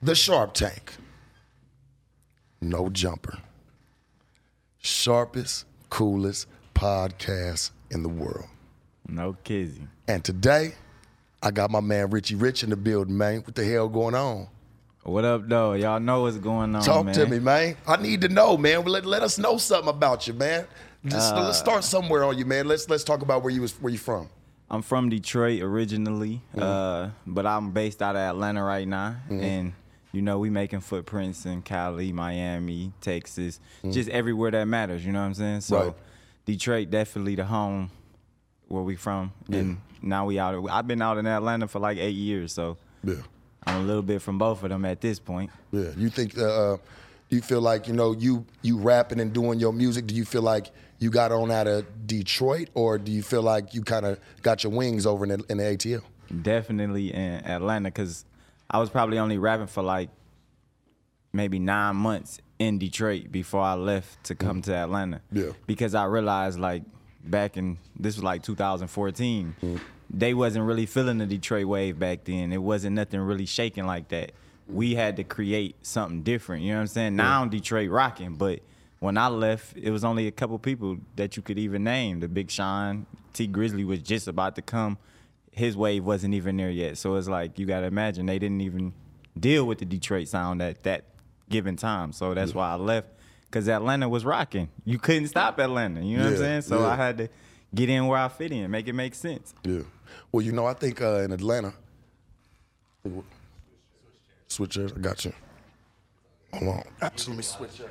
The Sharp Tank. No jumper. Sharpest, coolest podcast in the world. No kidding. And today, I got my man Richie Rich in the building, man. What the hell going on? What up, though? Y'all know what's going on. Talk man. to me, man. I need to know, man. Let, let us know something about you, man. Just, Uh, let's start somewhere on you, man. Let's let's talk about where you was where you from. I'm from Detroit originally, Mm-hmm. uh, but I'm based out of Atlanta right now, and you know we making footprints in Cali, Miami, Texas, just everywhere that matters. You know what I'm saying? So Mm. Right. Detroit definitely the home where we from, and now we out. I've been out in Atlanta for like eight years, so Yeah. I'm a little bit from both of them at this point. Yeah. You think uh, do you feel like, you know, you you rapping and doing your music, do you feel like you got on out of Detroit or do you feel like you kind of got your wings over in the, in the ATL? definitely in Atlanta because I was probably only rapping for like maybe nine months in Detroit before I left to come mm-hmm. to Atlanta. Yeah. Because I realized like back in this was like 2014, mm-hmm. they wasn't really feeling the Detroit wave back then. It wasn't nothing really shaking like that. We had to create something different. You know what I'm saying? Now Detroit rocking, but when I left, it was only a couple people that you could even name. The Big Sean, Tee Grizzley was just about to come. His wave wasn't even there yet. So it's like you gotta imagine they didn't even deal with the Detroit sound at that given time. So that's why I left. Cause Atlanta was rocking. You couldn't stop Atlanta. You know what I'm saying? So yeah. I had to get in where I fit in, make it make sense. Yeah. Well, you know, I think uh, in Atlanta. Switch chairs. I got you. Hold on. Actually, let me switch chairs.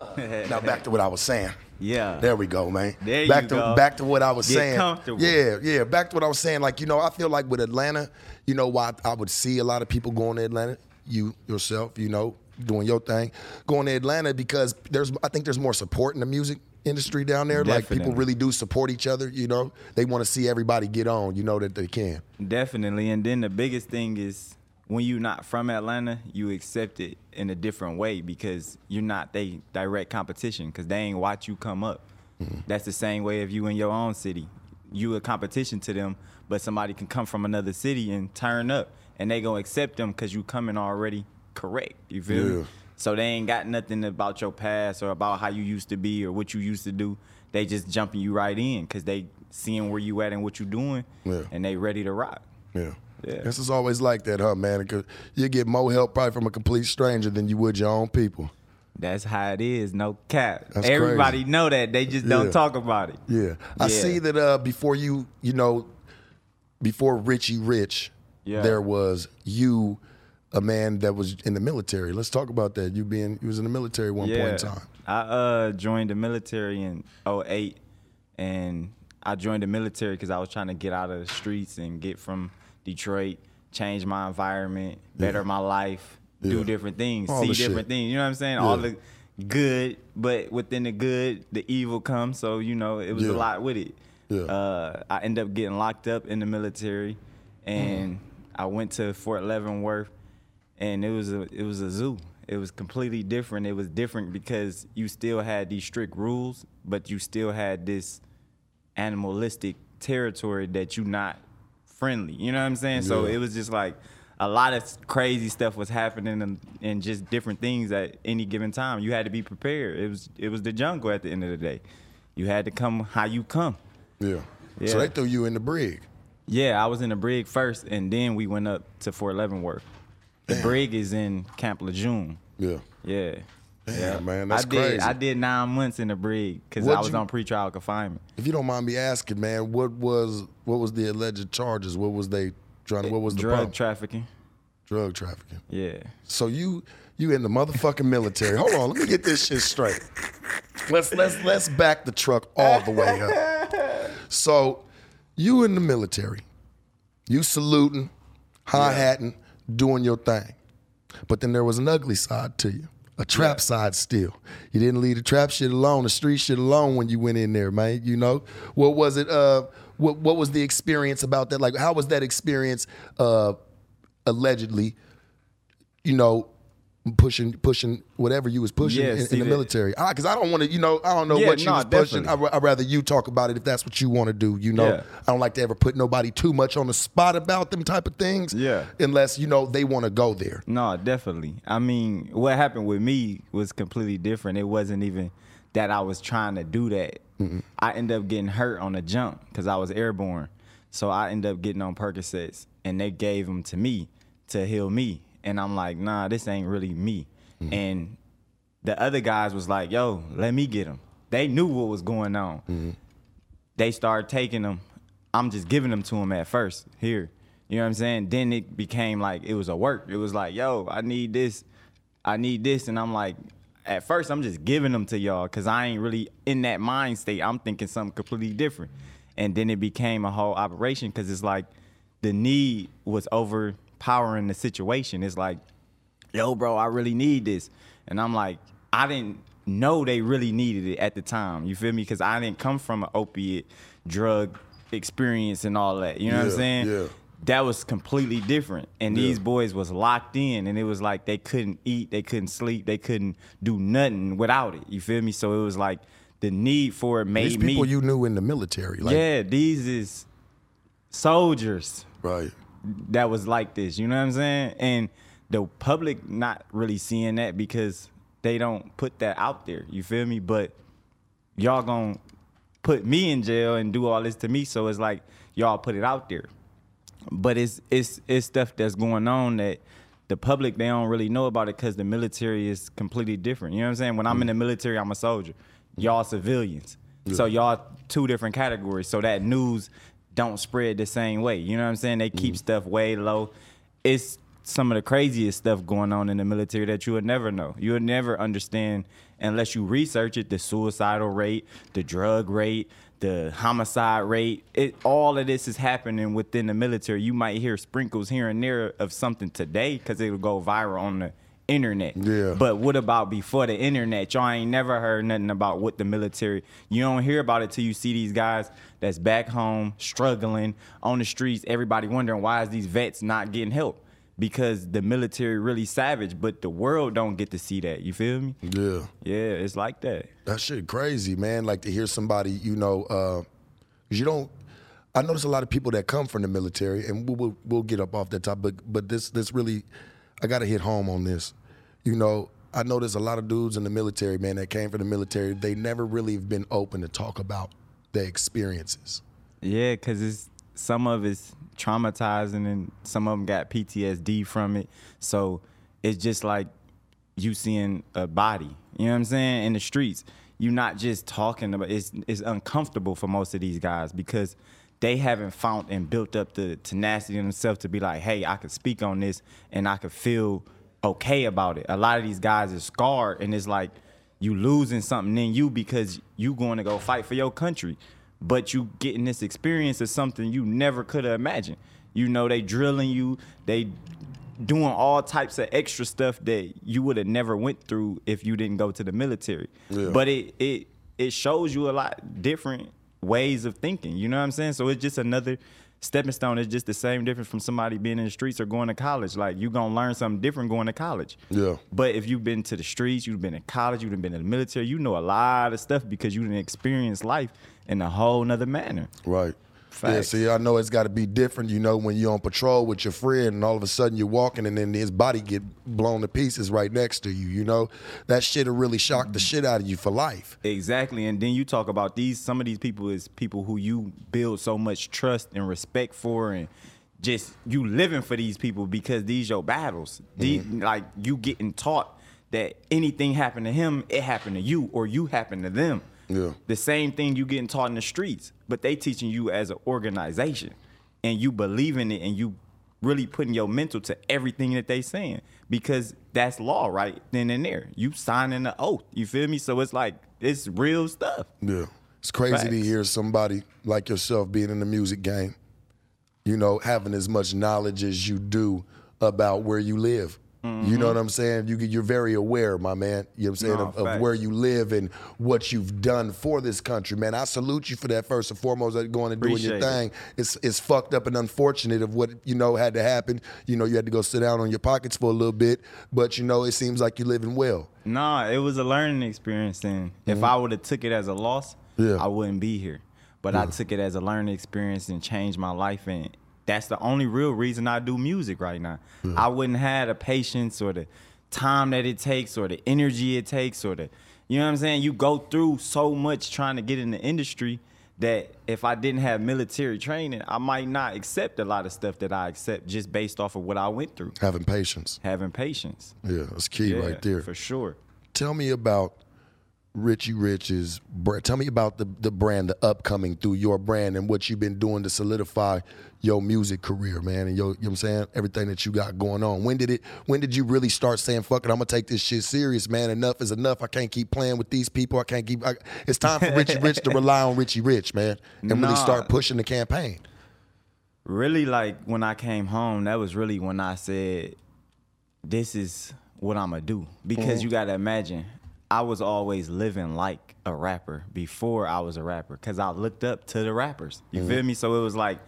Uh, now back to what I was saying. Yeah. There we go, man. There back you to go. back to what I was Get saying. comfortable. Yeah, yeah. Back to what I was saying. Like, you know, I feel like with Atlanta, you know, why I would see a lot of people going to Atlanta. You yourself, you know, doing your thing, going to Atlanta because there's I think there's more support in the music industry down there. Like people really do support each other, you know. They want to see everybody get on, you know that they can. Definitely. And then the biggest thing is when you're not from Atlanta, you accept it in a different way because you're not they direct competition because they ain't watch you come up. Mm-hmm. That's the same way if you in your own city. You a competition to them, but somebody can come from another city and turn up and they gonna accept them because you coming already correct. You feel Yeah. me? So they ain't got nothing about your past or about how you used to be or what you used to do. They just jumping you right in because they seeing where you at and what you doing, Yeah. and they ready to rock. Yeah. Yeah. This is always like that, huh, man? Because you get more help probably from a complete stranger than you would your own people. That's how it is, no cap. That's Everybody crazy. know that. They just don't talk about it. Yeah. I Yeah. see that uh, before you, you know, before Richie Rich, Yeah. there was you, a man that was in the military. Let's talk about that. You being, you was in the military at one point in time. I uh joined the military in 08 and I joined the military because I was trying to get out of the streets and get from Detroit, change my environment, better my life, Yeah. do different things, All see different shit. things. You know what I'm saying? All Yeah. the good, but within the good, the evil comes. So, you know, it was Yeah. a lot with it. Yeah. Uh, I ended up getting locked up in the military and I went to Fort Leavenworth and it was a it was a zoo. It was completely different. It was different because you still had these strict rules, but you still had this animalistic territory that you not friendly. You know what I'm saying? So it was just like a lot of crazy stuff was happening and, and just different things at any given time. You had to be prepared. It was it was the jungle at the end of the day. You had to come how you come. Yeah. Yeah. So they threw you in the brig. Yeah, I was in the brig first, and then we went up to Fort Leavenworth. The brig is in Camp Lejeune. Yeah. Yeah. Damn, man, that's I did. crazy. I did nine months in the brig because I was you- on pretrial confinement. If you don't mind me asking, man, what was what was the alleged charges? What was they trying? What was the Drug trafficking. Drug trafficking. Yeah. So you you in the motherfucking military. Hold on, let me get this shit straight. Let's let's let's back the truck all the way up. So You in the military, you saluting, high hatting, doing your thing. But then there was an ugly side to you, a trap side still. You didn't leave the trap shit alone, the street shit alone when you went in there, man. You know what was it? Uh, what what was the experience about that? Like, how was that experience? Uh, allegedly, you know, pushing pushing whatever you was pushing Yeah, in, in the that- military. Ah, because I, don't want to, you know, I don't know Yeah, what you no, was pushing. I, would rather you talk about it if that's what you want to do. You know, Yeah. I don't like to ever put nobody too much on the spot about them type of things. Yeah. unless you know they want to go there. No, definitely. I mean, what happened with me was completely different. It wasn't even that I was trying to do that. Mm-hmm. I ended up getting hurt on the jump because I was airborne. So I ended up getting on Percocets, and they gave them to me to heal me. And I'm like, nah, this ain't really me. Mm-hmm. And the other guys was like, yo, let me get them. They knew what was going on mm-hmm. they started taking them. I'm just giving them to them at first here. You know what I'm saying? Then it became like it was a work. It was like, yo, I need this, I need this, and I'm like, at first I'm just giving them to y'all because I ain't really in that mind state. I'm thinking something completely different, and then it became a whole operation because it's like the need was overpowering the situation. It's like yo, bro, I really need this. And I'm like, I didn't know they really needed it at the time. You feel me? Because I didn't come from an opiate drug experience and all that. You know what I'm saying? yeah. That was completely different. And these boys was locked in and it was like they couldn't eat, they couldn't sleep, they couldn't do nothing without it. You feel me? So it was like the need for it made These me people you knew in the military, like Yeah, these is soldiers right? That was like this. You know what I'm saying? And the public not really seeing that because they don't put that out there. You feel me? But y'all gonna put me in jail and do all this to me, so it's like y'all put it out there. But it's it's it's stuff that's going on that the public they don't really know about it because the military is completely different. You know what I'm saying? When I'm in the mm. military, I'm a soldier. Y'all civilians. So y'all two different categories. So that news don't spread the same way. You know what I'm saying? They keep mm-hmm. stuff way low. It's some of the craziest stuff going on in the military that you would never know. You would never understand unless you research it, the suicidal rate, the drug rate, the homicide rate. It all of this is happening within the military. You might hear sprinkles here and there of something today because it'll go viral on the internet. Yeah. But what about before the internet? Y'all ain't never heard nothing about what the military. You don't hear about it till you see these guys that's back home struggling on the streets. Everybody wondering why is these vets not getting help? Because the military really savage, but the world don't get to see that. You feel me? Yeah. Yeah, it's like that. That shit crazy, man. Like to hear somebody, you know, uh, you don't. I notice a lot of people that come from the military, and we'll we'll, we'll get up off that topic. But, but this this really, I got to hit home on this. You know, I know there's a lot of dudes in the military, man, that came from the military. They never really have been open to talk about their experiences. Yeah, because it's some of it's traumatizing and some of them got PTSD from it. So it's just like you seeing a body, you know what I'm saying, in the streets. You're not just talking about it's it's uncomfortable for most of these guys because they haven't found and built up the tenacity in themselves to be like, hey, I can speak on this and I can feel okay about it. A lot of these guys are scarred and it's like you losing something in you because you going to go fight for your country but you getting this experience of something you never could have imagined. You know, they drilling you, they doing all types of extra stuff that you would have never went through if you didn't go to the military. Yeah. But it it it shows you a lot different ways of thinking. You know what I'm saying? So it's just another stepping stone. It's just the same difference from somebody being in the streets or going to college. Like you gonna learn something different going to college. Yeah. But if you've been to the streets, you've been in college, you've been in the military, you know a lot of stuff because you didn't experience life in a whole nother manner. Right. Yeah, see, I know it's got to be different, you know, when you're on patrol with your friend and all of a sudden you're walking and then his body get blown to pieces right next to you, you know? That shit'll really shock the shit out of you for life. Exactly. And then you talk about these some of these people is people who you build so much trust and respect for and just you living for these people because these your battles. These, mm-hmm. like you getting taught that anything happened to him, it happened to you or you happened to them. Yeah. The same thing you getting taught in the streets, but they teaching you as an organization and you believe in it and you really putting your mental to everything that they saying because that's law right then and there. You signing an oath. You feel me? So it's like it's real stuff. Yeah. It's crazy to hear somebody like yourself being in the music game, you know, having as much knowledge as you do about where you live. You know what I'm saying? You, you're very aware, my man. You know what I'm saying? Mm-hmm. No, of, of where you live and what you've done for this country, man. I salute you for that first and foremost. Going and doing your Appreciate it. thing. It's it's fucked up and unfortunate of what you know had to happen. You know, you had to go sit down on your pockets for a little bit, but you know, it seems like you're living well. Nah, it was a learning experience. And if I would have took it as a loss, Mm-hmm. Yeah. I wouldn't be here. But I took it as a learning experience and changed my life. And that's the only real reason I do music right now. Hmm. I wouldn't have the patience or the time that it takes or the energy it takes or the, you know what I'm saying? You go through so much trying to get in the industry that if I didn't have military training, I might not accept a lot of stuff that I accept just based off of what I went through. Having patience. Having patience. Yeah, that's key Yeah, right there. For sure. Tell me about Richie Rich's brand. Tell me about the, the brand, the upcoming through your brand and what you've been doing to solidify your music career, man. And your, you know what I'm saying? Everything that you got going on. When did it when did you really start saying, fuck it, I'm gonna take this shit serious, man. Enough is enough. I can't keep playing with these people. I can't keep I, it's time for Richie Rich to rely on Richie Rich, man. And really Nah. start pushing the campaign. really like when I came home, that was really when I said, "This is what I'm gonna do." Because mm. you gotta imagine, I was always living like a rapper before I was a rapper, cause I looked up to the rappers. You mm-hmm. feel me? So it was like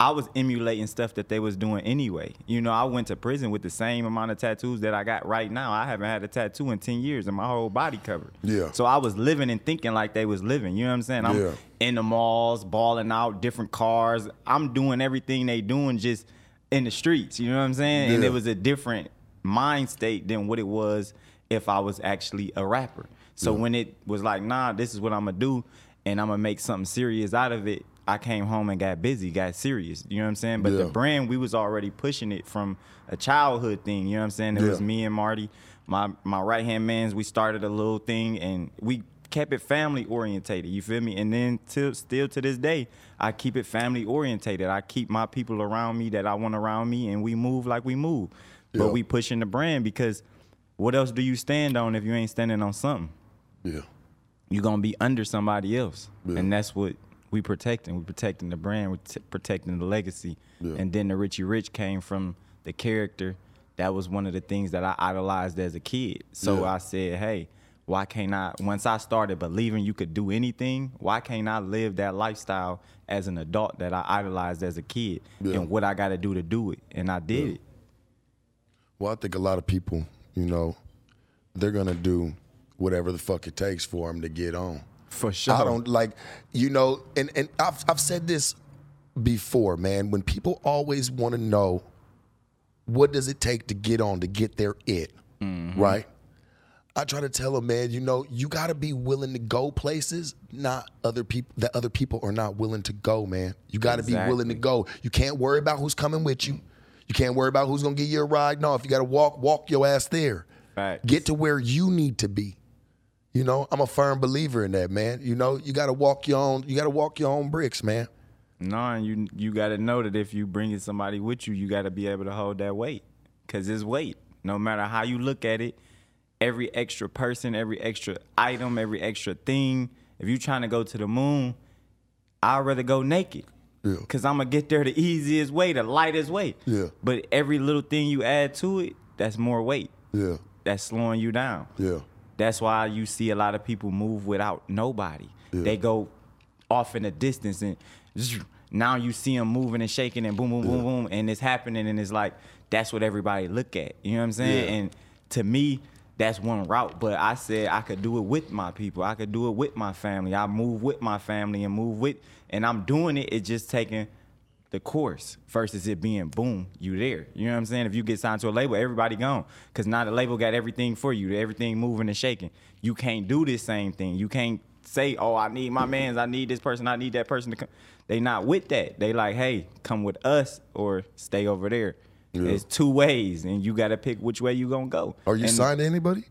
I was emulating stuff that they was doing anyway. You know, I went to prison with the same amount of tattoos that I got right now. I haven't had a tattoo in ten years, and my whole body covered. Yeah. So I was living and thinking like they was living. You know what I'm saying? I'm Yeah. in the malls, balling out, different cars. I'm doing everything they doing just in the streets. You know what I'm saying? Yeah. And it was a different mind state than what it was if I was actually a rapper. So mm-hmm. when it was like, nah, this is what I'm gonna do, and I'm gonna make something serious out of it. I came home and got busy, got serious. You know what I'm saying? But Yeah. the brand, we was already pushing it from a childhood thing. You know what I'm saying? It was me and Marty, my my right hand man's. We started a little thing and we kept it family orientated. You feel me? And then till still to this day, I keep it family orientated. I keep my people around me that I want around me, and we move like we move. Yeah. But we pushing the brand because what else do you stand on if you ain't standing on something? Yeah. You're gonna be under somebody else, Yeah. and that's what we protecting. We protecting the brand. We t- protecting the legacy. Yeah. And then the Richie Rich came from the character. That was one of the things that I idolized as a kid. So Yeah. I said, hey, why can't I? Once I started believing you could do anything, why can't I live that lifestyle as an adult that I idolized as a kid? Yeah. And what I got to do to do it, and I did it. Well, I think a lot of people, you know, they're gonna do whatever the fuck it takes for them to get on. For sure. I don't like, you know, and and I've I've said this before, man. When people always want to know what does it take to get on to get their it, Mm-hmm. right? I try to tell them, man, you know, you got to be willing to go places not other people that other people are not willing to go, man. You got to be willing to go. You can't worry about who's coming with you. You can't worry about who's gonna give you a ride. No, if you got to walk, walk your ass there. Facts. Get to where you need to be. You know, I'm a firm believer in that, man. You know, you got to walk your own. You got to walk your own bricks, man. No, and you you got to know that if you bringing somebody with you, you got to be able to hold that weight, cause it's weight. No matter how you look at it, every extra person, every extra item, every extra thing. If you're trying to go to the moon, I'd rather go naked. Yeah. Cause I'm gonna get there the easiest way, the lightest way. Yeah. But every little thing you add to it, that's more weight. Yeah, That's slowing you down. yeah, That's why you see a lot of people move without nobody. Yeah. They go off in the distance and now you see them moving and shaking and boom, boom, boom, boom, and it's happening and it's like that's what everybody look at. You know what I'm saying? Yeah. And to me, that's one route. But I said I could do it with my people. I could do it with my family. I move with my family and move with, and I'm doing it. It's just taking the course versus it being boom, you there. You know what I'm saying? If you get signed to a label, everybody gone. Cause now the label got everything for you, everything moving and shaking. You can't do this same thing. You can't say, oh, I need my mans, I need this person, I need that person to come. They not with that. They like, hey, come with us or stay over there. It's two ways, and you gotta pick which way you gonna go. Are you and signed to anybody?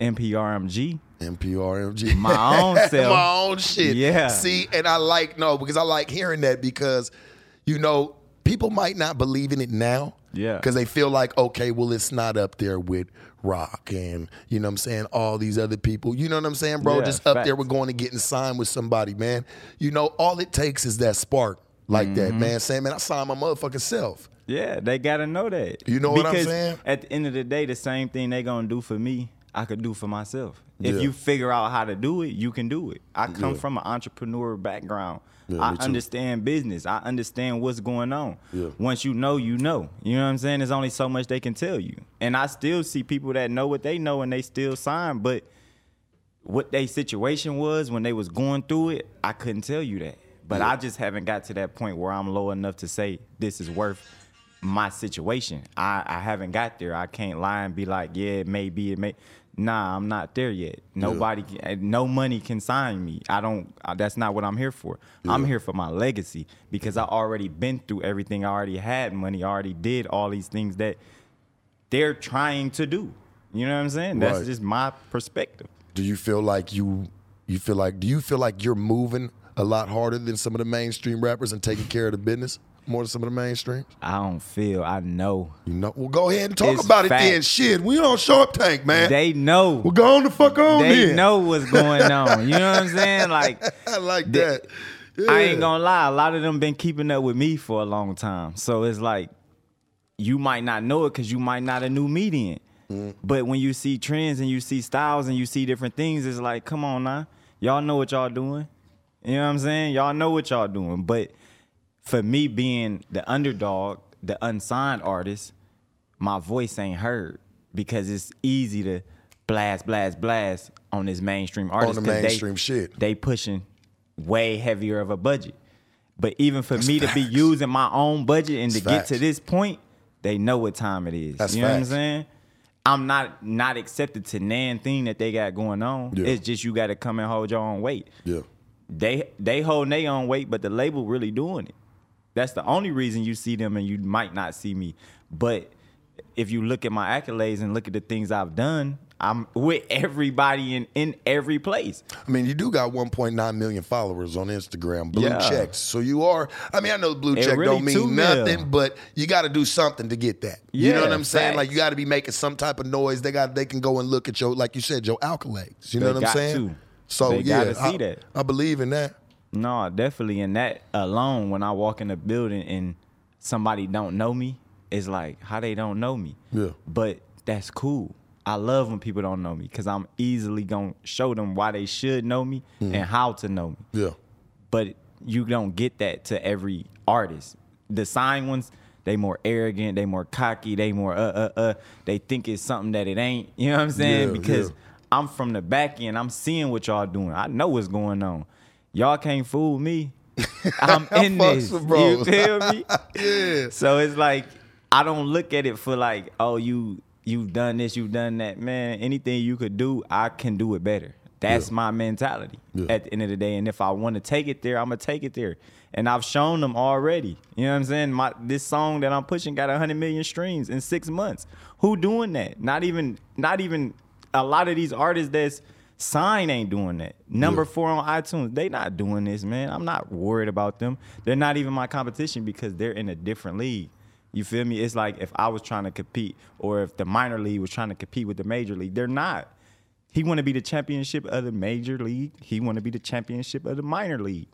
NPRMG? NPRMG. My own self. My own shit. Yeah. See, and I like no because I like hearing that because, you know, people might not believe in it now, Yeah. Because they feel like, okay, well, it's not up there with Rock and, you know what I'm saying, all these other people. You know what I'm saying, bro? Yeah, Just up there we're going to get signed with somebody, man. You know, all it takes is that spark like that, Mm-hmm. man. Saying, man, I signed my motherfucking self. Yeah, they gotta know that. You know what I'm Because saying? At the end of the day, the same thing they gonna do for me, I could do for myself. If you figure out how to do it, you can do it. I come Yeah. from an entrepreneur background. Yeah, I understand business. I understand what's going on. Yeah. Once you know, you know. You know what I'm saying? There's only so much they can tell you. And I still see people that know what they know and they still sign, but what their situation was when they was going through it, I couldn't tell you that. But I just haven't got to that point where I'm low enough to say this is worth my situation. I, I haven't got there. I can't lie and be like, yeah, it may be, it may. Nah, I'm not there yet. Nobody, can, no money can sign me. I don't. uh, That's not what I'm here for. I'm here for my legacy because I already been through everything. I already had money. I already did all these things that they're trying to do. You know what I'm saying? That's Right. just my perspective. Do you feel like you you feel like do you feel like you're moving a lot harder than some of the mainstream rappers and taking care of the business more than some of the mainstream? I don't feel. I know. You know, well go ahead and talk It's about it then. Shit, we on Shark Tank, man. They know. We're going the fuck on they then. know what's going on. You know what I'm saying? Like I like that. I ain't gonna lie, a lot of them been keeping up with me for a long time. So it's like you might not know it because you might not a new median. Mm. But when you see trends and you see styles and you see different things, it's like, come on now. Y'all know what y'all doing. You know what I'm saying? Y'all know what y'all doing. But for me being the underdog, the unsigned artist, my voice ain't heard because it's easy to blast, blast, blast on this mainstream artist. the 'cause they- mainstream shit. They pushing way heavier of a budget. But even for me to be using my own budget and to That's get to this point, they know what time it is. That's you know what I'm saying? I'm not not accepted to nan thing that they got going on. Yeah. It's just you got to come and hold your own weight Yeah. they they hold their own weight, but the label really doing it. That's the only reason you see them and you might not see me. But if you look at my accolades and look at the things I've done, I'm with everybody in, in every place. I mean, you do got 1.9 million followers on Instagram, blue Yeah. checks. So you are. I mean, I know the blue It check really don't mean two mil. nothing, but you got to do something to get that. you know what I'm saying? facts. Like you got to be making some type of noise. They got. They can go and look at your, like you said, your accolades. You know They what I'm saying? to. So They yeah, gotta see I, that. I believe in that. No, definitely. And that alone, when I walk in a building and somebody don't know me, it's like how they don't know me. Yeah. But that's cool. I love when people don't know me because I'm easily gonna show them why they should know me Mm-hmm. and how to know me. Yeah. But you don't get that to every artist. The signed ones, they more arrogant, they more cocky, they more uh uh uh. They think it's something that it ain't. You know what I'm saying? Yeah, because yeah. I'm from the back end. I'm seeing what y'all doing. I know what's going on. Y'all can't fool me. I'm in this. You feel me? Yeah. So it's like I don't look at it for like, oh, you you've done this, you've done that. Man, anything you could do, I can do it better. That's Yeah. my mentality Yeah. at the end of the day. And if I want to take it there, I'm gonna take it there. And I've shown them already. You know what I'm saying? My this song that I'm pushing got hundred million streams in six months. Who doing that? Not even not even a lot of these artists that's signed ain't doing that. Number Yeah. four on iTunes, they not doing this, man. I'm not worried about them. They're not even my competition because they're in a different league. You feel me? It's like if I was trying to compete, or if the minor league was trying to compete with the major league, they're not. He want to be the championship of the major league. He want to be the championship of the minor league.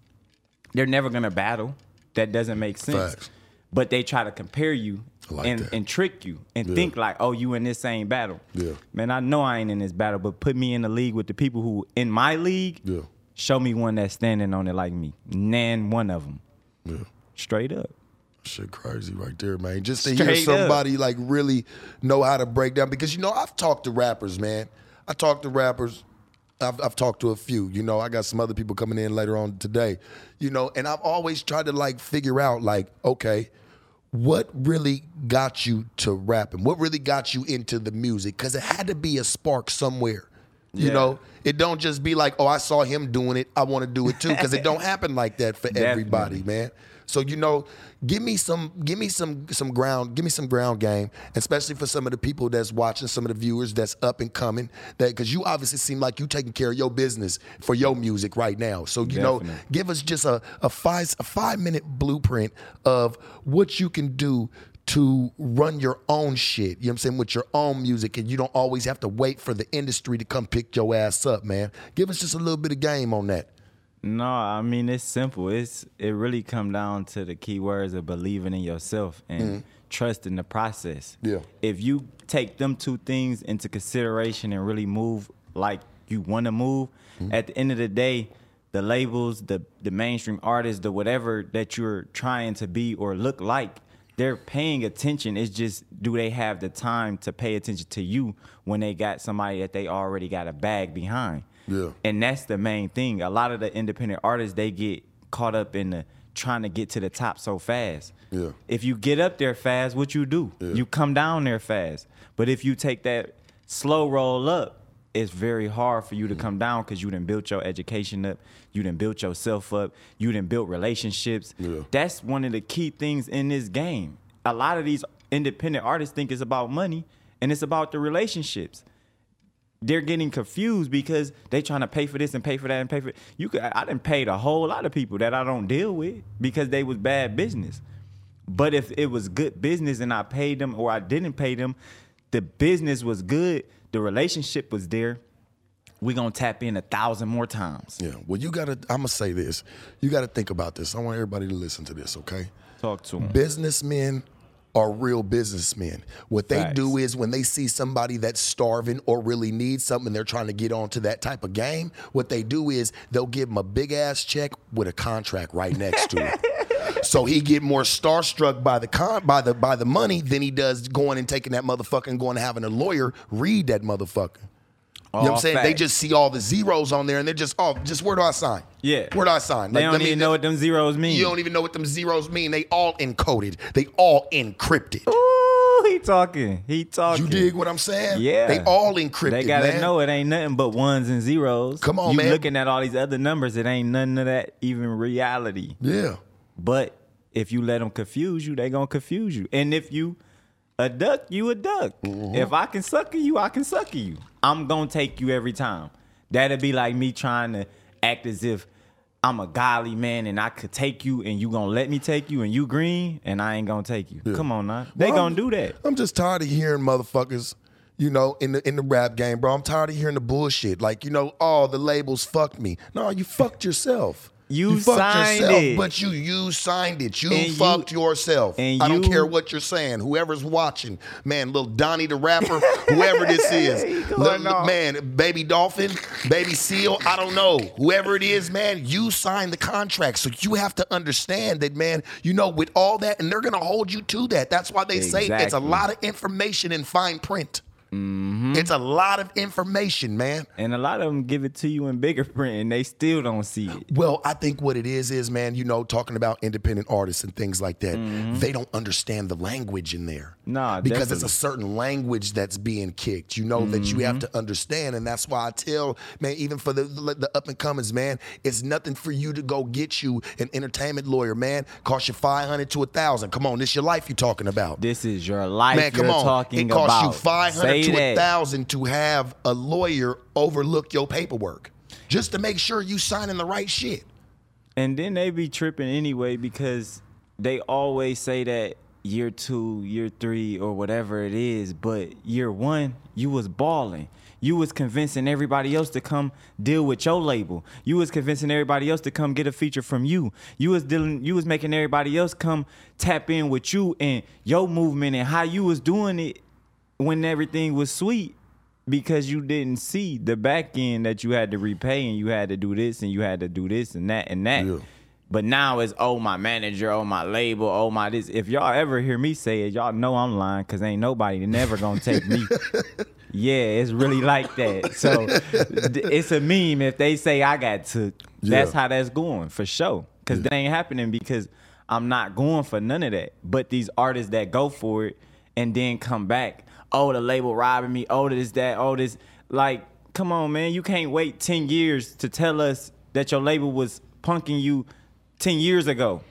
They're never gonna battle. That doesn't make sense. Facts. But they try to compare you like and, and trick you and Yeah. think like, oh, you in this same battle. Yeah. Man, I know I ain't in this battle, but put me in the league with the people who in my league. Yeah. Show me one that's standing on it like me. Nan one of them. Yeah. Straight up. Shit crazy right there, man. Just to Straight hear up. somebody like really know how to break down because you know I've talked to rappers, man. I talked to rappers. I've, I've talked to a few. You know, I got some other people coming in later on today. You know, and I've always tried to like figure out like, okay, what really got you to rapping? What really got you into the music? Because it had to be a spark somewhere. You Yeah. know, it don't just be like, oh, I saw him doing it. I want to do it too. Because it don't happen like that for everybody, man. So you know, give me some, give me some, some ground, give me some ground game, especially for some of the people that's watching, some of the viewers that's up and coming. That because you obviously seem like you taking care of your business for your music right now. So you know, give us just a, a five a five minute blueprint of what you can do to run your own shit. You know what I'm saying? With your own music, and you don't always have to wait for the industry to come pick your ass up, man. Give us just a little bit of game on that. No, I mean it's simple. It's it really come down to the key words of believing in yourself and mm-hmm. trusting the process. Yeah. If you take them two things into consideration and really move like you want to move, mm-hmm. at the end of the day, the labels, the the mainstream artists, the whatever that you're trying to be or look like, they're paying attention. It's just do they have the time to pay attention to you when they got somebody that they already got a bag behind? Yeah. And that's the main thing. A lot of the independent artists they get caught up in the trying to get to the top so fast. Yeah. If you get up there fast, what you do? You come down there fast. But if you take that slow roll up, it's very hard for you to mm. come down because you didn't build your education up, you didn't build yourself up, you didn't build relationships. Yeah. That's one of the key things in this game. A lot of these independent artists think it's about money and it's about the relationships they're getting confused because they trying to pay for this and pay for that and pay for you could I didn't pay a whole lot of people that I don't deal with because they was bad business. But if it was good business and I paid them or I didn't pay them, the business was good, the relationship was there. we gonna tap in a thousand more times. Yeah. Well, you gotta. I'm gonna say this. You gotta think about this. I want everybody to listen to this. Okay. Talk to them. Businessmen are real businessmen. What they Facts. do is when they see somebody that's starving or really needs something, they're trying to get onto that type of game. What they do is they'll give him a big ass check with a contract right next to it. So he get more starstruck by the con by the by the money than he does going and taking that motherfucker and going and having a lawyer read that motherfucker. You know what I'm saying? They just see all the zeros on there and they're just, oh, just where do I sign? Yeah. Where do I sign? They Like, don't let me- even know what them zeros mean. You don't even know what them zeros mean. They all encoded. They all encrypted. Ooh, he talking. He talking. You dig what I'm saying? Yeah. They all encrypted. They gotta man. know it ain't nothing but ones and zeros. Come on, you man. looking at all these other numbers, it ain't none of that even reality. Yeah. But if you let them confuse you, they gonna confuse you. And if you a duck, you a duck. Mm-hmm. If I can sucker you, I can sucker you. I'm gonna take you every time. That'd be like me trying to act as if I'm a godly man and I could take you and you gonna let me take you and you green and I ain't gonna take you. Come on now. They Well, gonna do that. I'm just tired of hearing motherfuckers, you know, in the in the rap game, bro. I'm tired of hearing the bullshit. Like, you know, oh, the labels fucked me. No, you fucked yourself. You fucked signed yourself, it. but you you signed it. You And you- fucked yourself. and I don't you- care what you're saying. Whoever's watching, man, little Donnie the rapper, whoever this is, going Li- li- off. man, baby dolphin, baby seal, I don't know. Whoever it is, man, you signed the contract, so you have to understand that, man. You know, with all that, and they're gonna hold you to that. That's why they say it's a lot of information in fine print. It's a lot of information, man. And a lot of them give it to you in bigger print and they still don't see it. Well, I think what it is is, man, you know, talking about independent artists and things like that, they don't understand the language in there. Mm-hmm. Nah, because it's a certain language that's being kicked. You know that you Mm-hmm. have to understand, and that's why I tell, man, even for the the up and comings, man, it's nothing for you to go get you an entertainment lawyer, man. Cost you five hundred to a thousand. Come on, this your life you're talking about. This is your life Man, come you're on. It costs about. you five hundred Say to a thousand to have a lawyer overlook your paperwork, just to make sure you signing the right shit. And then they be tripping anyway because they always say that year two, year three, or whatever it is, but year one, you was balling. You was convincing everybody else to come deal with your label. You was convincing everybody else to come get a feature from you. You was dealing you was making everybody else come tap in with you and your movement and how you was doing it when everything was sweet because you didn't see the back end that you had to repay and you had to do this and you had to do this and that and that. Yeah. But now it's oh my manager, oh my label, oh my this. If y'all ever hear me say it, y'all know I'm lying because ain't nobody never gonna take me. yeah, it's really like that. So it's a meme if they say I got took. That's how that's going for sure. Cause that ain't happening because I'm not going for none of that. But these artists that go for it and then come back, oh the label robbing me, oh this that, oh this like, come on man, you can't wait 10 years to tell us that your label was punking you 10 years ago.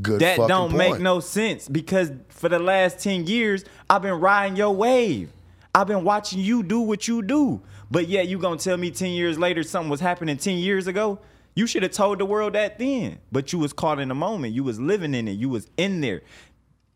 Good that don't make no sense because for the last 10 years I've been riding your wave. I've been watching you do what you do. But yet you gonna tell me 10 years later something was happening 10 years ago? You should have told the world that then. But you was caught in the moment. You was living in it. You was in there.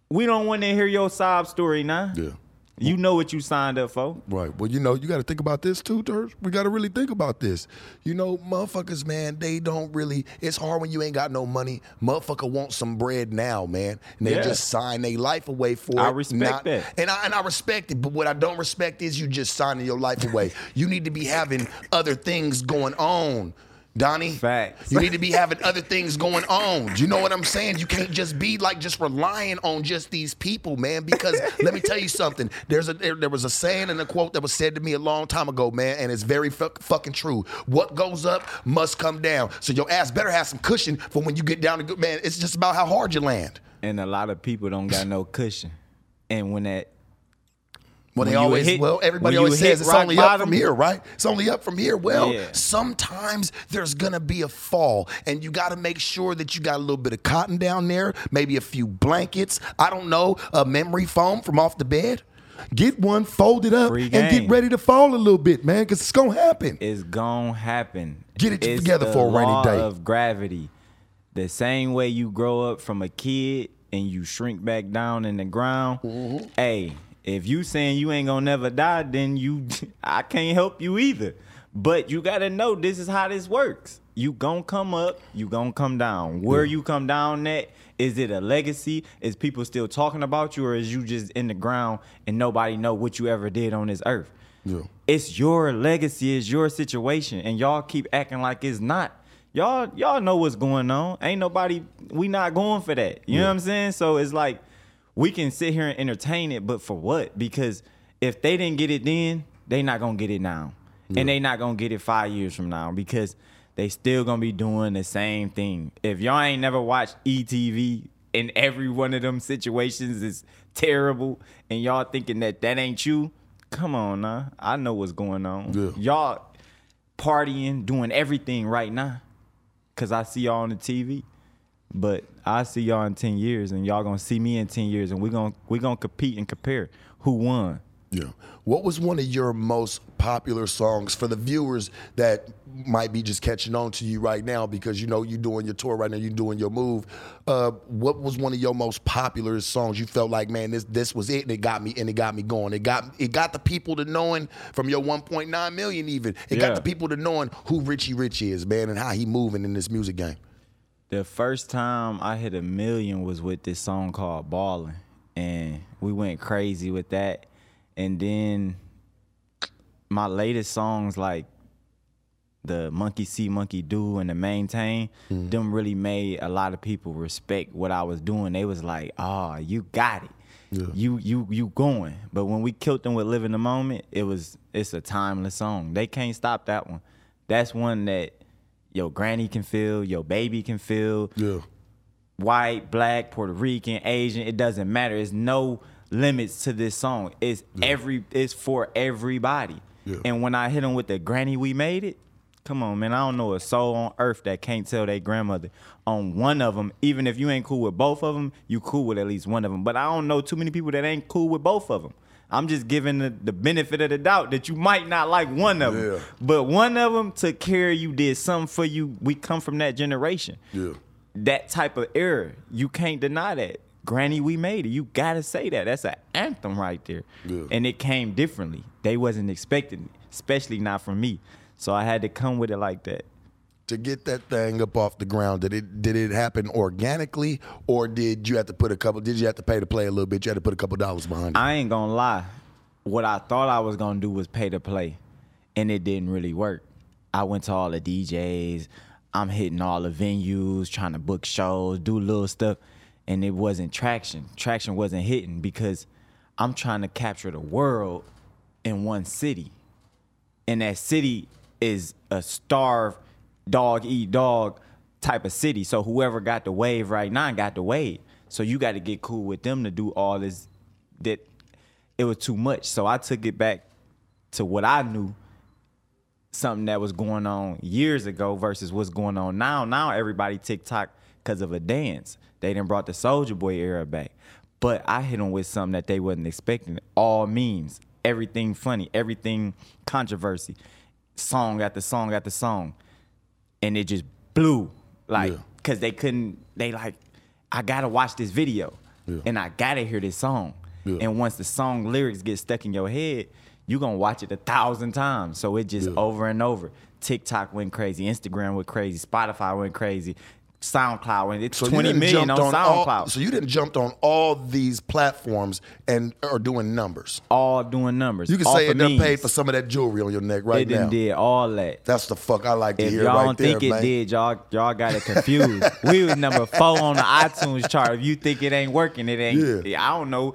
We don't want to hear your sob story now. Yeah. You know what you signed up for. Right. Well, you know, you got to think about this too, Dirk. We got to really think about this. You know, motherfuckers, man, they don't really. It's hard when you ain't got no money. Motherfucker want some bread now, man, and they Yeah. just sign their life away for I it. I respect that. and I and I respect it. But what I don't respect is you just signing your life away. you need to be having other things going on. Donnie, Facts. you need to be having other things going on. You know what I'm saying? You can't just be like just relying on just these people, man. Because let me tell you something. There's a there, there was a saying and a quote that was said to me a long time ago, man, and it's very fuck, fucking true. What goes up must come down. So your ass better have some cushion for when you get down to good, man. It's just about how hard you land. And a lot of people don't got no cushion. And when that Well, When they always hit- well, everybody always says it's only up from here, right? It's only up from here. Well, Yeah. sometimes there's gonna be a fall, and you got to make sure that you got a little bit of cotton down there, maybe a few blankets. I don't know, a memory foam from off the bed. Get one, fold it up, and get ready to fall a little bit, man, because it's gonna happen. It's gonna happen. Get it It's together for a rainy law day. Of gravity, the same way you grow up from a kid and you shrink back down in the ground. Mm-hmm. Hey, if you saying you ain't gonna never die, then you I can't help you either. But you gotta know this is how this works. You gonna come up, you gonna come down. Where you come down at, is it a legacy? Is people still talking about you, or is you just in the ground and nobody know what you ever did on this earth? Yeah. It's your legacy, it's your situation, and y'all keep acting like it's not. Y'all, y'all know what's going on. Ain't nobody. We not going for that. You know what I'm saying? So it's like we can sit here and entertain it, but for what? Because if they didn't get it then, they not gonna get it now, and they not gonna get it five years from now because they still gonna be doing the same thing. If y'all ain't never watched ETV, and every one of them situations is terrible, and y'all thinking that that ain't you, come on now. I know what's going on. Yeah. Y'all partying, doing everything right now, cause I see y'all on the TV. But I see y'all in ten years, and y'all gonna see me in ten years, and we gonna we gonna compete and compare who won. Yeah. What was one of your most popular songs for the viewers that might be just catching on to you right now because you know you're doing your tour right now, you're doing your move. Uh, what was one of your most popular songs you felt like, man, this this was it and it got me and it got me going. It got it got the people to knowing from your 1.9 million even. It Yeah. got the people to knowing who Richie Rich is, man, and how he moving in this music game. The first time I hit a million was with this song called Ballin', and we went crazy with that. And then my latest songs like the Monkey See, Monkey Do, and the Maintain, mm-hmm. them really made a lot of people respect what I was doing. They was like, "Oh, you got it." You you you going, but when we killed them with "Living the Moment," it was it's a timeless song. They can't stop that one. That's one that your granny can feel, your baby can feel, Yeah. white, black, Puerto Rican, Asian, it doesn't matter. There's no limits to this song. It's every it's for everybody. Yeah. And when I hit them with the granny we made it, come on, man, I don't know a soul on earth that can't tell their grandmother on one of them, even if you ain't cool with both of them, you cool with at least one of them. But I don't know too many people that ain't cool with both of them. I'm just giving the, the benefit of the doubt that you might not like one of them. Yeah. But one of them took care of you, did something for you. We come from that generation Yeah. that type of era. You can't deny that. Granny, we made it. You gotta say that. That's an anthem right there. Yeah. And it came differently. They wasn't expecting it, especially not from me. So I had to come with it like that. To get that thing up off the ground, did it did it happen organically or did you have to put a couple did you have to pay to play a little bit? You had to put a couple dollars behind it. I ain't gonna lie. What I thought I was gonna do was pay to play, and it didn't really work. I went to all the DJs. I'm hitting all the venues, trying to book shows, do little stuff, and it wasn't traction. Traction wasn't hitting because I'm trying to capture the world in one city, and that city is a starve, dog eat dog type of city. So whoever got the wave right now got the wave. So you got to get cool with them to do all this. That it was too much. So I took it back to what I knew, something that was going on years ago versus what's going on now. Now everybody TikTok because of a dance. They done brought the Soulja Boy era back. But I hit them with something that they wasn't expecting. All memes, everything funny, everything controversy, song after song after song. And it just blew. Like, Yeah. cause they couldn't, they like, I gotta watch this video. Yeah. and I gotta hear this song. Yeah. And once the song lyrics get stuck in your head, you're gonna watch it a thousand times. So it just Yeah. over and over. TikTok went crazy, Instagram went crazy, Spotify went crazy, SoundCloud and It's So twenty million on SoundCloud. All, so you didn't jumped on all these platforms and are doing numbers. all doing numbers. You can all say it done paid for some of that jewelry on your neck right it now. did all that. That's the fuck I like to If hear y'all right don't there, think it man. did, y'all y'all got it confused. we was number four on the iTunes chart. If you think it ain't working, it ain't. Yeah. I don't know.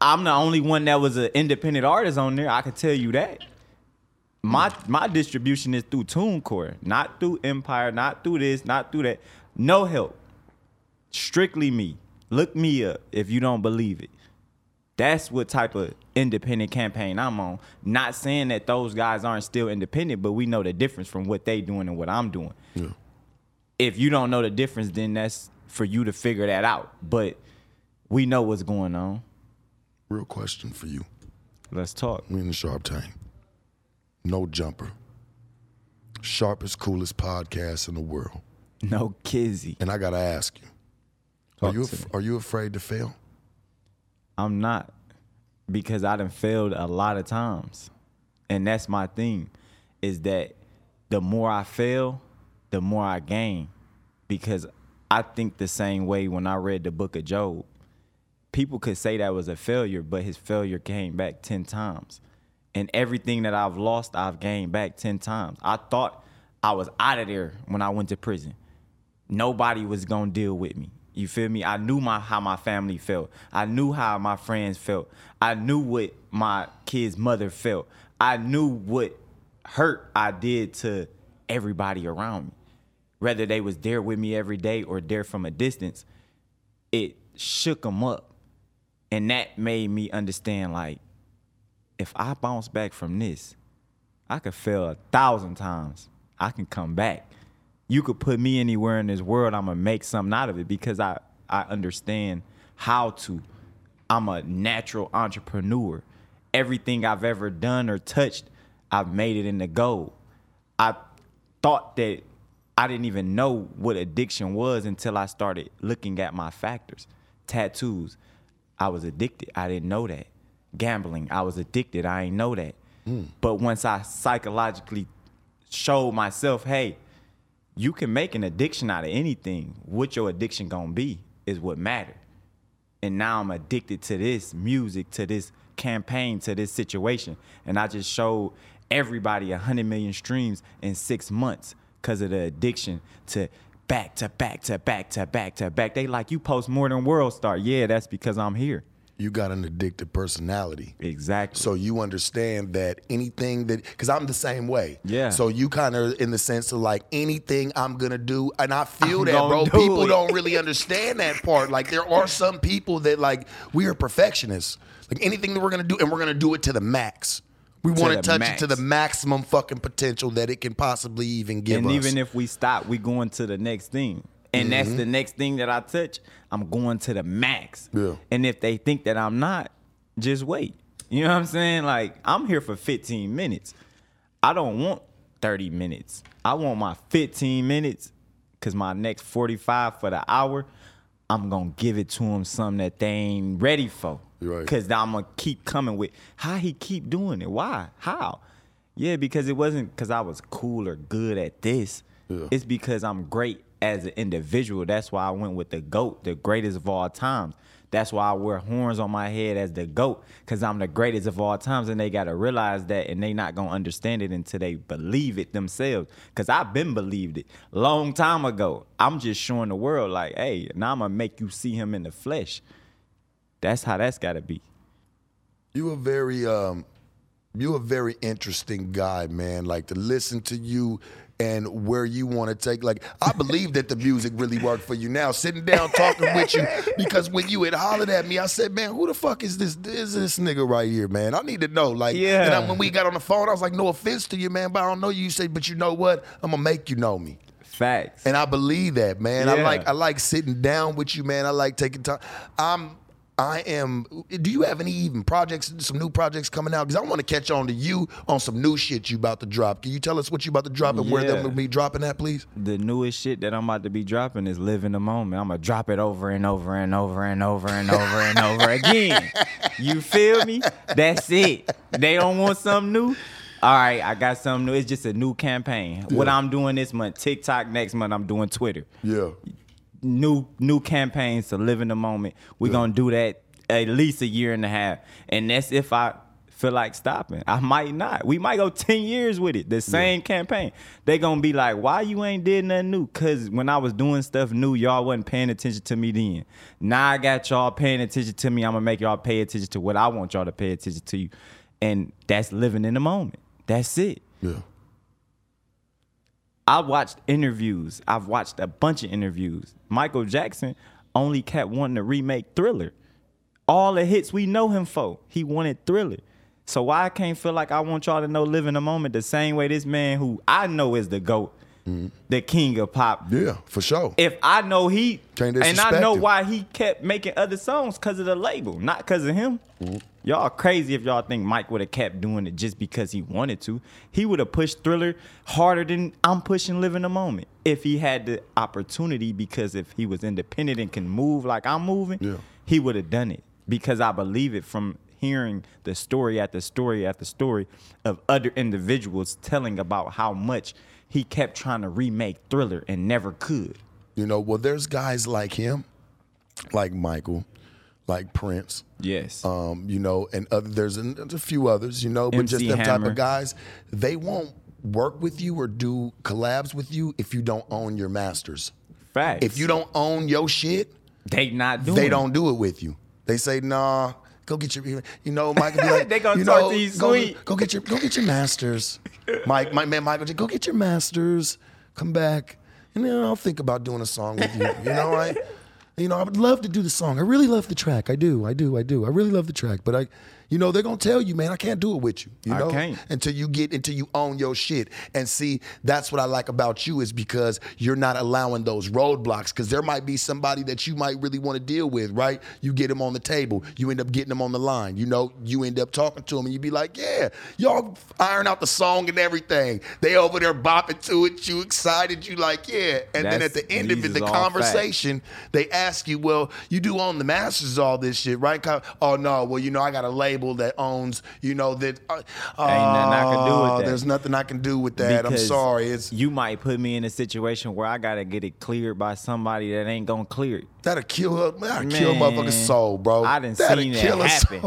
I'm the only one that was an independent artist on there. I can tell you that. My my distribution is through TuneCore, not through Empire, not through this, not through that. No help. Strictly me. Look me up if you don't believe it. That's what type of independent campaign I'm on. Not saying that those guys aren't still independent, but we know the difference from what they doing and what I'm doing. If you don't know the difference, then that's for you to figure that out. But we know what's going on. Real question for you. Let's talk. We in the Shark Tank. No jumper. Sharpest, coolest podcast in the world. No kizzy. And I gotta ask you. Are you af- are you afraid to fail? I'm not because I done failed a lot of times. And that's my thing is that the more I fail, the more I gain. Because I think the same way when I read the book of Job. People could say that was a failure, but his failure came back 10 times. And everything that I've lost, I've gained back 10 times. I thought I was out of there when I went to prison nobody was gonna deal with me. You feel me? I knew my how my family felt. I knew how my friends felt. I knew what my kid's mother felt. I knew what hurt I did to everybody around me. Whether they was there with me every day or there from a distance, it shook them up. And that made me understand like if I bounce back from this, I could fail a thousand times. I can come back. You could put me anywhere in this world, I'm gonna make something out of it because I I understand how to. I'm a natural entrepreneur. Everything I've ever done or touched, I've made it into gold. I thought that I didn't even know what addiction was until I started looking at my factors. Tattoos, I was addicted. I didn't know that. Gambling, I was addicted. I didn't know that. Hmm. But once I psychologically showed myself, hey, you can make an addiction out of anything. What your addiction gonna be is what matter. And now I'm addicted to this music, to this campaign, to this situation. And I just showed everybody a hundred million streams in six months because of the addiction to back to back to back to back to back. They like you post more than World Star. Yeah, that's because I'm here. You got an addictive personality. Exactly. So you understand that anything that, because I'm the same way. Yeah. So you kind of in the sense of like anything I'm gonna do, and I feel I'm that, bro. do People it. don't really understand that part. Like there are some people that like we are perfectionists. Like anything that we're gonna do, and we're gonna do it to the max. We want to touch max. it to the maximum fucking potential that it can possibly even give and us. even if we stop, we going to the next thing. And that's mm-hmm. the next thing that I touch. I'm going to the max. Yeah. And if they think that I'm not, just wait. You know what I'm saying? Like I'm here for 15 minutes. I don't want 30 minutes. I want my 15 minutes because my next 45 for the hour, I'm gonna give it to them something that they ain't ready for. Right. Cause I'm gonna keep coming with how he keep doing it. Why? How? Yeah, because it wasn't because I was cool or good at this. Yeah. It's because I'm great as an individual. That's why I went with the GOAT, the greatest of all times. That's why I wear horns on my head as the GOAT, because I'm the greatest of all times. And they gotta realize that and they not gonna understand it until they believe it themselves. Cause I've been believed it long time ago. I'm just showing the world like, hey, now I'm gonna make you see him in the flesh. That's how that's gotta be. You a very um you a very interesting guy, man. Like to listen to you and where you want to take like I believe that the music really worked for you now. Sitting down talking with you because when you had hollered at me, I said, Man, who the fuck is this is this nigga right here, man? I need to know. Like Yeah. and I, when we got on the phone, I was like, No offense to you, man, but I don't know you. You said, but you know what? I'm gonna make you know me. Facts. And I believe that, man. Yeah. I like I like sitting down with you, man. I like taking time. I'm I am. Do you have any even projects, some new projects coming out? Because I want to catch on to you on some new shit you about to drop. Can you tell us what you about to drop and where Yeah. they're gonna be dropping at, please? The newest shit that I'm about to be dropping is live in the moment. I'm gonna drop it over and over and over and over and over and over again. You feel me? That's it. They don't want something new. All right, I got something new. It's just a new campaign. What I'm doing this month, TikTok. Next month, I'm doing Twitter. Yeah. New new campaigns to live in the moment. We're gonna do that at least a year and a half. And that's if I feel like stopping. I might not. We might go 10 years with it. The same campaign. They gonna be like, why you ain't did nothing new? Cause when I was doing stuff new, y'all wasn't paying attention to me then. Now I got y'all paying attention to me. I'm gonna make y'all pay attention to what I want y'all to pay attention to you. And that's living in the moment. That's it. Yeah. I watched interviews. I've watched a bunch of interviews. Michael Jackson only kept wanting to remake Thriller. All the hits we know him for, he wanted Thriller. So why I can't feel like I want y'all to know live in the moment the same way this man who I know is the GOAT, the king of pop. Yeah, for sure. If I know he and I know him. why he kept making other songs because of the label, not because of him. Mm-hmm. Y'all crazy if y'all think Mike would have kept doing it just because he wanted to. He would have pushed Thriller harder than I'm pushing Live in the Moment if he had the opportunity. Because if he was independent and can move like I'm moving, Yeah. he would have done it. Because I believe it from hearing the story after story after story of other individuals telling about how much he kept trying to remake Thriller and never could. You know, well, there's guys like him, like Michael, like Prince. Yes. Um, you know, and other, there's a, there's a few others, you know, but just MC them type of guys, they won't work with you or do collabs with you if you don't own your masters. Facts. If you don't own your shit, they not doing they don't do it with you. They say, nah, go get your, you know, Michael be like, They gonna you talk know, to you go, sweet. Go get your, go get your masters. Mike, my man, Michael, go get your masters. Come back, and then I'll think about doing a song with you. You know, I, you know, I would love to do the song. I really love the track. I do, I do, I do. I really love the track, but I, you know, they're gonna tell you, man, I can't do it with you. You I know, can't. until you get until you own your shit. And see that's what I like about you is because you're not allowing those roadblocks because there might be somebody that you might really want to deal with right? You get them on the table. You end up getting them on the line. You know you end up talking to them and you be like yeah y'all iron out the song and everything. They over there bopping to it you excited you like yeah. And then at the end of it, the facts. conversation they ask you well you do own the masters all this shit right? Oh no. Well you know I got a label that owns you know that uh, nothing I can do with oh, that. there's nothing I can do with that. I'm sorry. It's you might put me in a situation where I gotta get it cleared by somebody that ain't gonna clear it. that'll kill her. That'll kill a Man, motherfucker's soul, bro. I done That'll seen it kill a happen.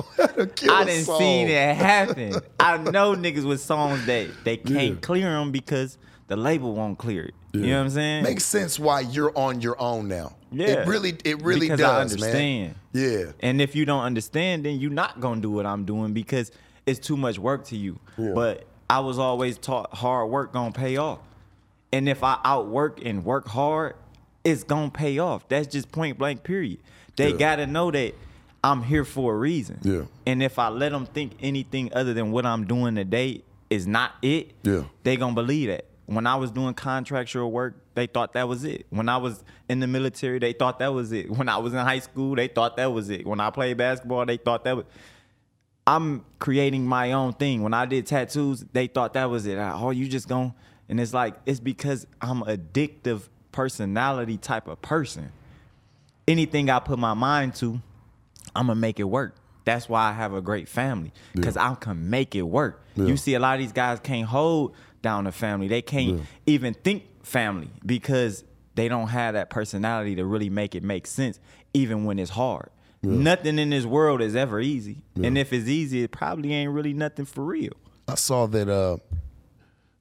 kill I soul. seen it happen. I know niggas with songs that they can't Yeah. clear them because the label won't clear it. You know what I'm saying? Makes sense why you're on your own now. Yeah. It really, it really Because does, I understand. man. Yeah. And if you don't understand, then you're not gonna do what I'm doing because it's too much work to you. Yeah. But I was always taught hard work gonna pay off. And if I outwork and work hard, it's gonna pay off. That's just point blank period. They Yeah. gotta know that I'm here for a reason. Yeah. And if I let them think anything other than what I'm doing today is not it, Yeah. they gonna believe that. When I was doing contractual work, they thought that was it. When I was in the military, they thought that was it. When I was in high school, they thought that was it. When I played basketball, they thought that was. I'm creating my own thing. When I did tattoos, they thought that was it. Oh, you just going and it's like it's because I'm addictive personality type of person. Anything I put my mind to, I'm gonna make it work. That's why I have a great family because I can make it work. Yeah. You see, a lot of these guys can't hold down a family. They can't even think family because they don't have that personality to really make it make sense, even when it's hard. Nothing in this world is ever easy, and if it's easy, it probably ain't really nothing for real. I saw that uh,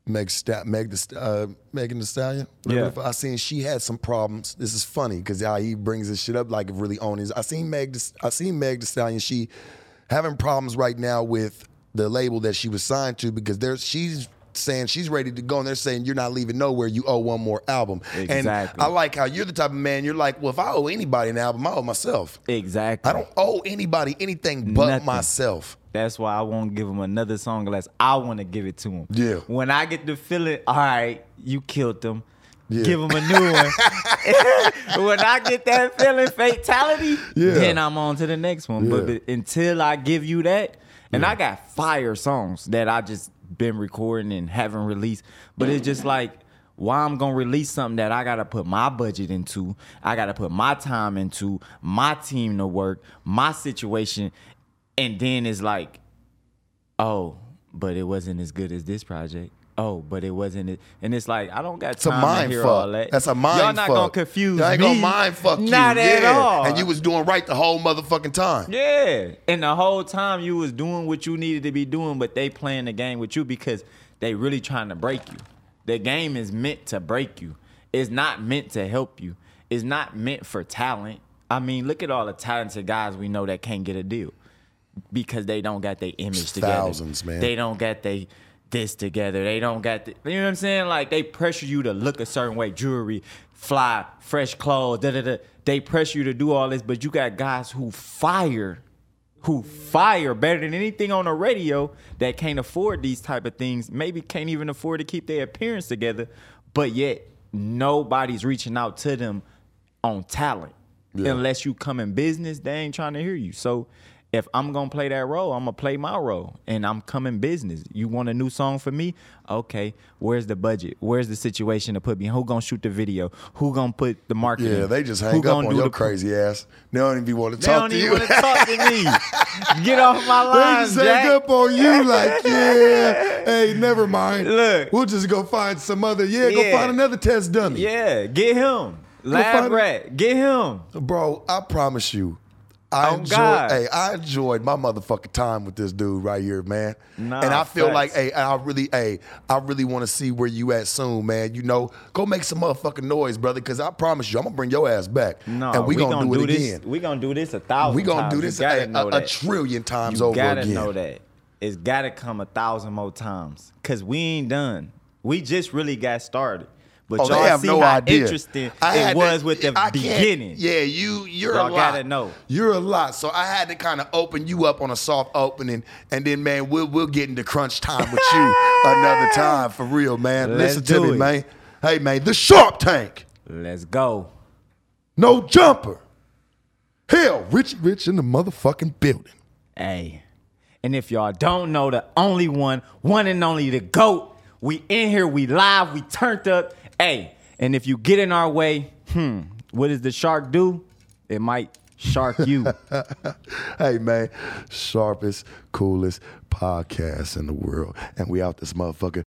Meg, Sta- Meg, the, St- uh, Megan Thee Stallion. Yeah. I seen she had some problems. This is funny because how he brings this shit up like it really owns. I seen Meg. Thee- I seen Meg Thee Stallion. She having problems right now with the label that she was signed to because there's she's saying she's ready to go and they're saying you're not leaving nowhere. You owe one more album. And I like how you're the type of man. You're like, well, if I owe anybody an album, I owe myself. Exactly. I don't owe anybody anything but Nothing. myself. That's why I won't give him another song unless I want to give it to him. Yeah. When I get the feeling, all right, you killed them. Yeah. give them a new one. when I get that feeling fatality, Yeah. then I'm on to the next one. But, Yeah. but until I give you that, and I got fire songs that I just been recording and haven't released, but it's just mm-hmm. like why I'm gonna release something that I gotta put my budget into, I gotta put my time into, my team to work, my situation, and then it's like, oh, but it wasn't as good as this project. Oh, but it wasn't it, and it's like I don't got It's a time to mind hear fuck. all that. That's a mind Y'all fuck. not gonna confuse Y'all ain't me. gonna mind fuck you. Not at Yeah. all. And you was doing right the whole motherfucking time. Yeah. And the whole time you was doing what you needed to be doing, but they playing the game with you because they really trying to break you. The game is meant to break you. It's not meant to help you. It's not meant for talent. I mean, look at all the talented guys we know that can't get a deal because they don't got their image together. Thousands, man. They don't got they this together. They don't got the, you know what I'm saying? Like they pressure you to look a certain way, jewelry, fly, fresh clothes, da da da. They pressure you to do all this, but you got guys who fire, who fire better than anything on the radio that can't afford these type of things. Maybe can't even afford to keep their appearance together, but yet nobody's reaching out to them on talent. Unless you come in business, they ain't trying to hear you. So if I'm gonna play that role, I'm gonna play my role, and I'm coming business. You want a new song for me? Okay, where's the budget? Where's the situation to put me? Who gonna shoot the video? Who gonna put the marketing? Yeah, they just Who hang up gonna on your crazy ass. They don't even want to talk They talk don't even you. want to talk to me. Get off my They line, just Jack. hang up on you like, yeah, hey, never mind. Look. we'll just go find some other. Yeah, go find another test dummy. Yeah, get him. Lab rat, get him. Bro, I promise you, I Oh, enjoyed. God. Hey, I enjoyed my motherfucking time with this dude right here, man. Nah, and I feel facts. like, hey, I really, hey, I really want to see where you at soon, man. You know, go make some motherfucking noise, brother, because I promise you, I'm gonna bring your ass back, No, and we, gonna, do it this. again. We gonna do this a thousand. We gonna times. do this a, a, a trillion times you over gotta again. know that. It's gotta come a thousand more times. Cause we ain't done. We just really got started. But Oh, y'all have see no how idea. interesting I it was to- with the I beginning. Yeah, you you're Y'all a lot. gotta know. You're a lot. So I had to kind of open you up on a soft opening, and then man, we'll we'll get into crunch time with you another time for real, man. Let's Listen to do me, it. man. Hey man, the Shark Tank, Let's go. no jumper. Hell, Richie Rich in the motherfucking building. Hey. And if y'all don't know the only one, one and only the GOAT, we in here, we live, we turned up. Hey, and if you get in our way, hmm, what does the shark do? It might shark you. Hey man, sharpest, coolest podcast in the world, and we out this motherfucker.